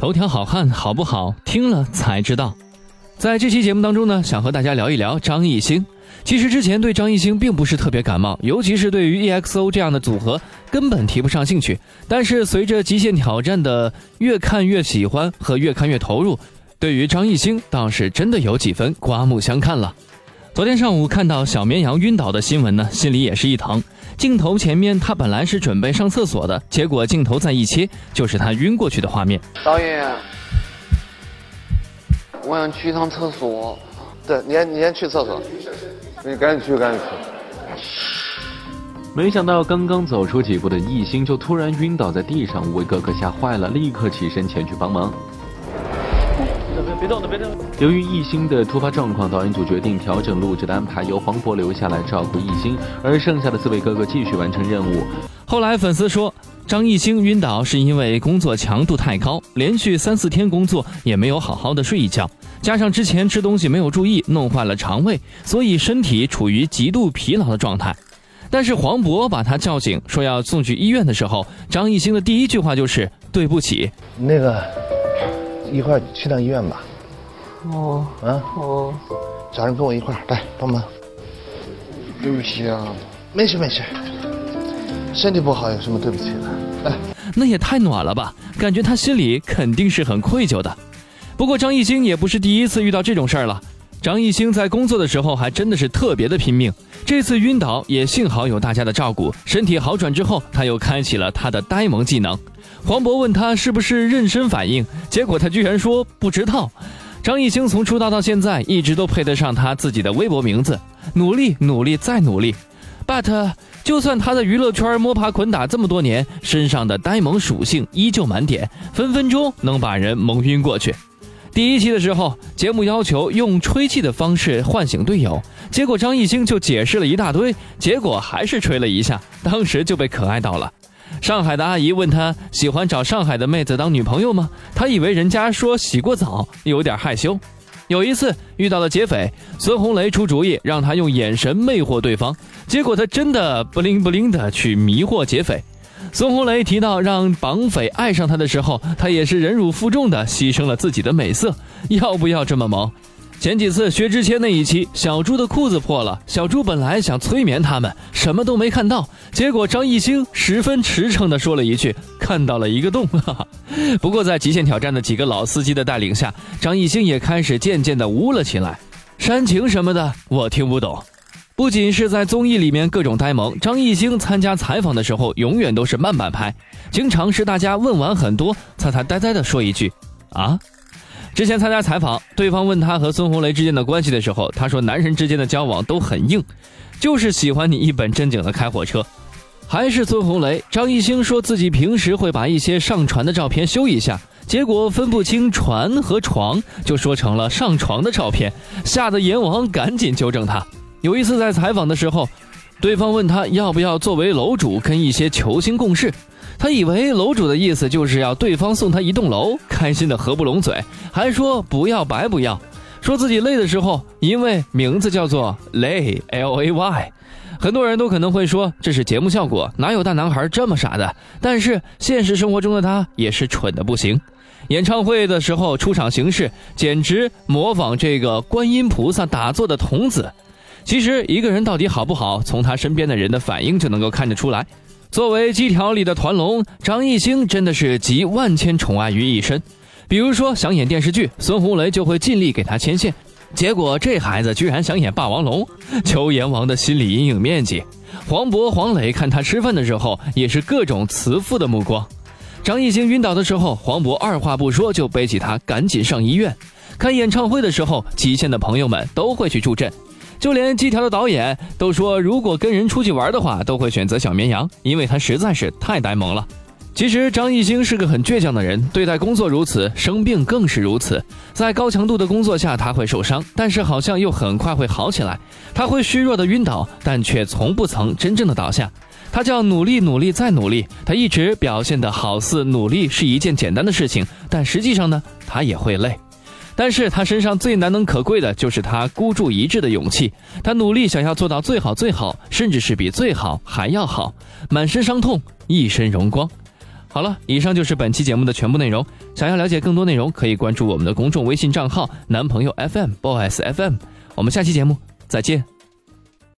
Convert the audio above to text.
头条好汉好不好？听了才知道。在这期节目当中呢，想和大家聊一聊张艺兴。其实之前对张艺兴并不是特别感冒，尤其是对于 EXO 这样的组合，根本提不上兴趣。但是随着《极限挑战》的越看越喜欢和越看越投入，对于张艺兴倒是真的有几分刮目相看了。昨天上午看到小绵羊晕倒的新闻呢，心里也是一疼。镜头前面他本来是准备上厕所的，结果镜头再一切，就是他晕过去的画面。导演，我想去一趟厕所。对，你先你先去厕所。你赶紧去，赶紧去。没想到刚刚走出几步的艺兴就突然晕倒在地上，五位哥哥吓坏了，立刻起身前去帮忙。别别动，别动。由于艺兴的突发状况，导演组决定调整录制的安排，由黄渤留下来照顾艺兴，而剩下的四位哥哥继续完成任务。后来粉丝说，张艺兴晕倒是因为工作强度太高，连续三四天工作也没有好好的睡一觉。加上之前吃东西没有注意，弄坏了肠胃，所以身体处于极度疲劳的状态。但是黄渤把他叫醒，说要送去医院的时候，张艺兴的第一句话就是“对不起”。那个，一块去趟医院吧。哦。啊。哦。早上跟我一块来帮忙。对不起啊。没事没事。身体不好有什么对不起的？哎。那也太暖了吧！感觉他心里肯定是很愧疚的。不过张艺兴也不是第一次遇到这种事儿了。张艺兴在工作的时候还真的是特别的拼命。这次晕倒也幸好有大家的照顾，身体好转之后，他又开启了他的呆萌技能。黄渤问他是不是妊娠反应，结果他居然说不知道。张艺兴从出道到现在一直都配得上他自己的微博名字，努力努力再努力。But 就算他在娱乐圈摸爬滚打这么多年，身上的呆萌属性依旧满点，分分钟能把人蒙晕过去。第一期的时候，节目要求用吹气的方式唤醒队友，结果张艺兴就解释了一大堆，结果还是吹了一下，当时就被可爱到了。上海的阿姨问他喜欢找上海的妹子当女朋友吗？他以为人家说洗过澡，有点害羞。有一次遇到了劫匪，孙红雷出主意让他用眼神魅惑对方，结果他真的不灵不灵的去迷惑劫匪。孙红雷提到让绑匪爱上他的时候，他也是忍辱负重的牺牲了自己的美色。要不要这么萌？前几次薛之谦那一期，小猪的裤子破了，小猪本来想催眠他们，什么都没看到，结果张艺兴十分驰骋的说了一句：“看到了一个洞。”。不过在极限挑战的几个老司机的带领下，张艺兴也开始渐渐的污了起来，煽情什么的我听不懂。不仅是在综艺里面各种呆萌，张艺兴参加采访的时候永远都是慢半拍，经常是大家问完很多，他才呆呆的说一句：“啊。”之前参加采访，对方问他和孙红雷之间的关系的时候，他说：“男人之间的交往都很硬，就是喜欢你一本正经的开火车。”还是孙红雷，张艺兴说自己平时会把一些上传的照片修一下，结果分不清船和床，就说成了上床的照片，吓得阎王赶紧纠正他。有一次在采访的时候，对方问他要不要作为楼主跟一些球星共事，他以为楼主的意思就是要对方送他一栋楼，开心的合不拢嘴，还说不要白不要，说自己累的时候，因为名字叫做累 L A Y，很多人都可能会说这是节目效果，哪有大男孩这么傻的？但是现实生活中的他也是蠢的不行，演唱会的时候出场形式简直模仿这个观音菩萨打坐的童子。其实一个人到底好不好，从他身边的人的反应就能够看得出来。作为机条里的团龙，张艺兴真的是集万千宠爱于一身。比如说想演电视剧，孙红雷就会尽力给他牵线。结果这孩子居然想演霸王龙，求阎王的心理阴影面积。黄渤、黄磊看他吃饭的时候，也是各种慈父的目光。张艺兴晕倒的时候，黄渤二话不说就背起他赶紧上医院。开演唱会的时候，极限的朋友们都会去助阵。就连机条的导演都说，如果跟人出去玩的话，都会选择小绵羊，因为他实在是太呆萌了。其实张艺兴是个很倔强的人，对待工作如此，生病更是如此。在高强度的工作下，他会受伤，但是好像又很快会好起来。他会虚弱的晕倒，但却从不曾真正的倒下。他叫努力，努力再努力。他一直表现的好似努力是一件简单的事情，但实际上呢，他也会累。但是他身上最难能可贵的就是他孤注一掷的勇气。他努力想要做到最好最好，甚至是比最好还要好，满身伤痛，一身荣光。好了，以上就是本期节目的全部内容。想要了解更多内容，可以关注我们的公众微信账号“男朋友 FM Boys FM”。我们下期节目再见。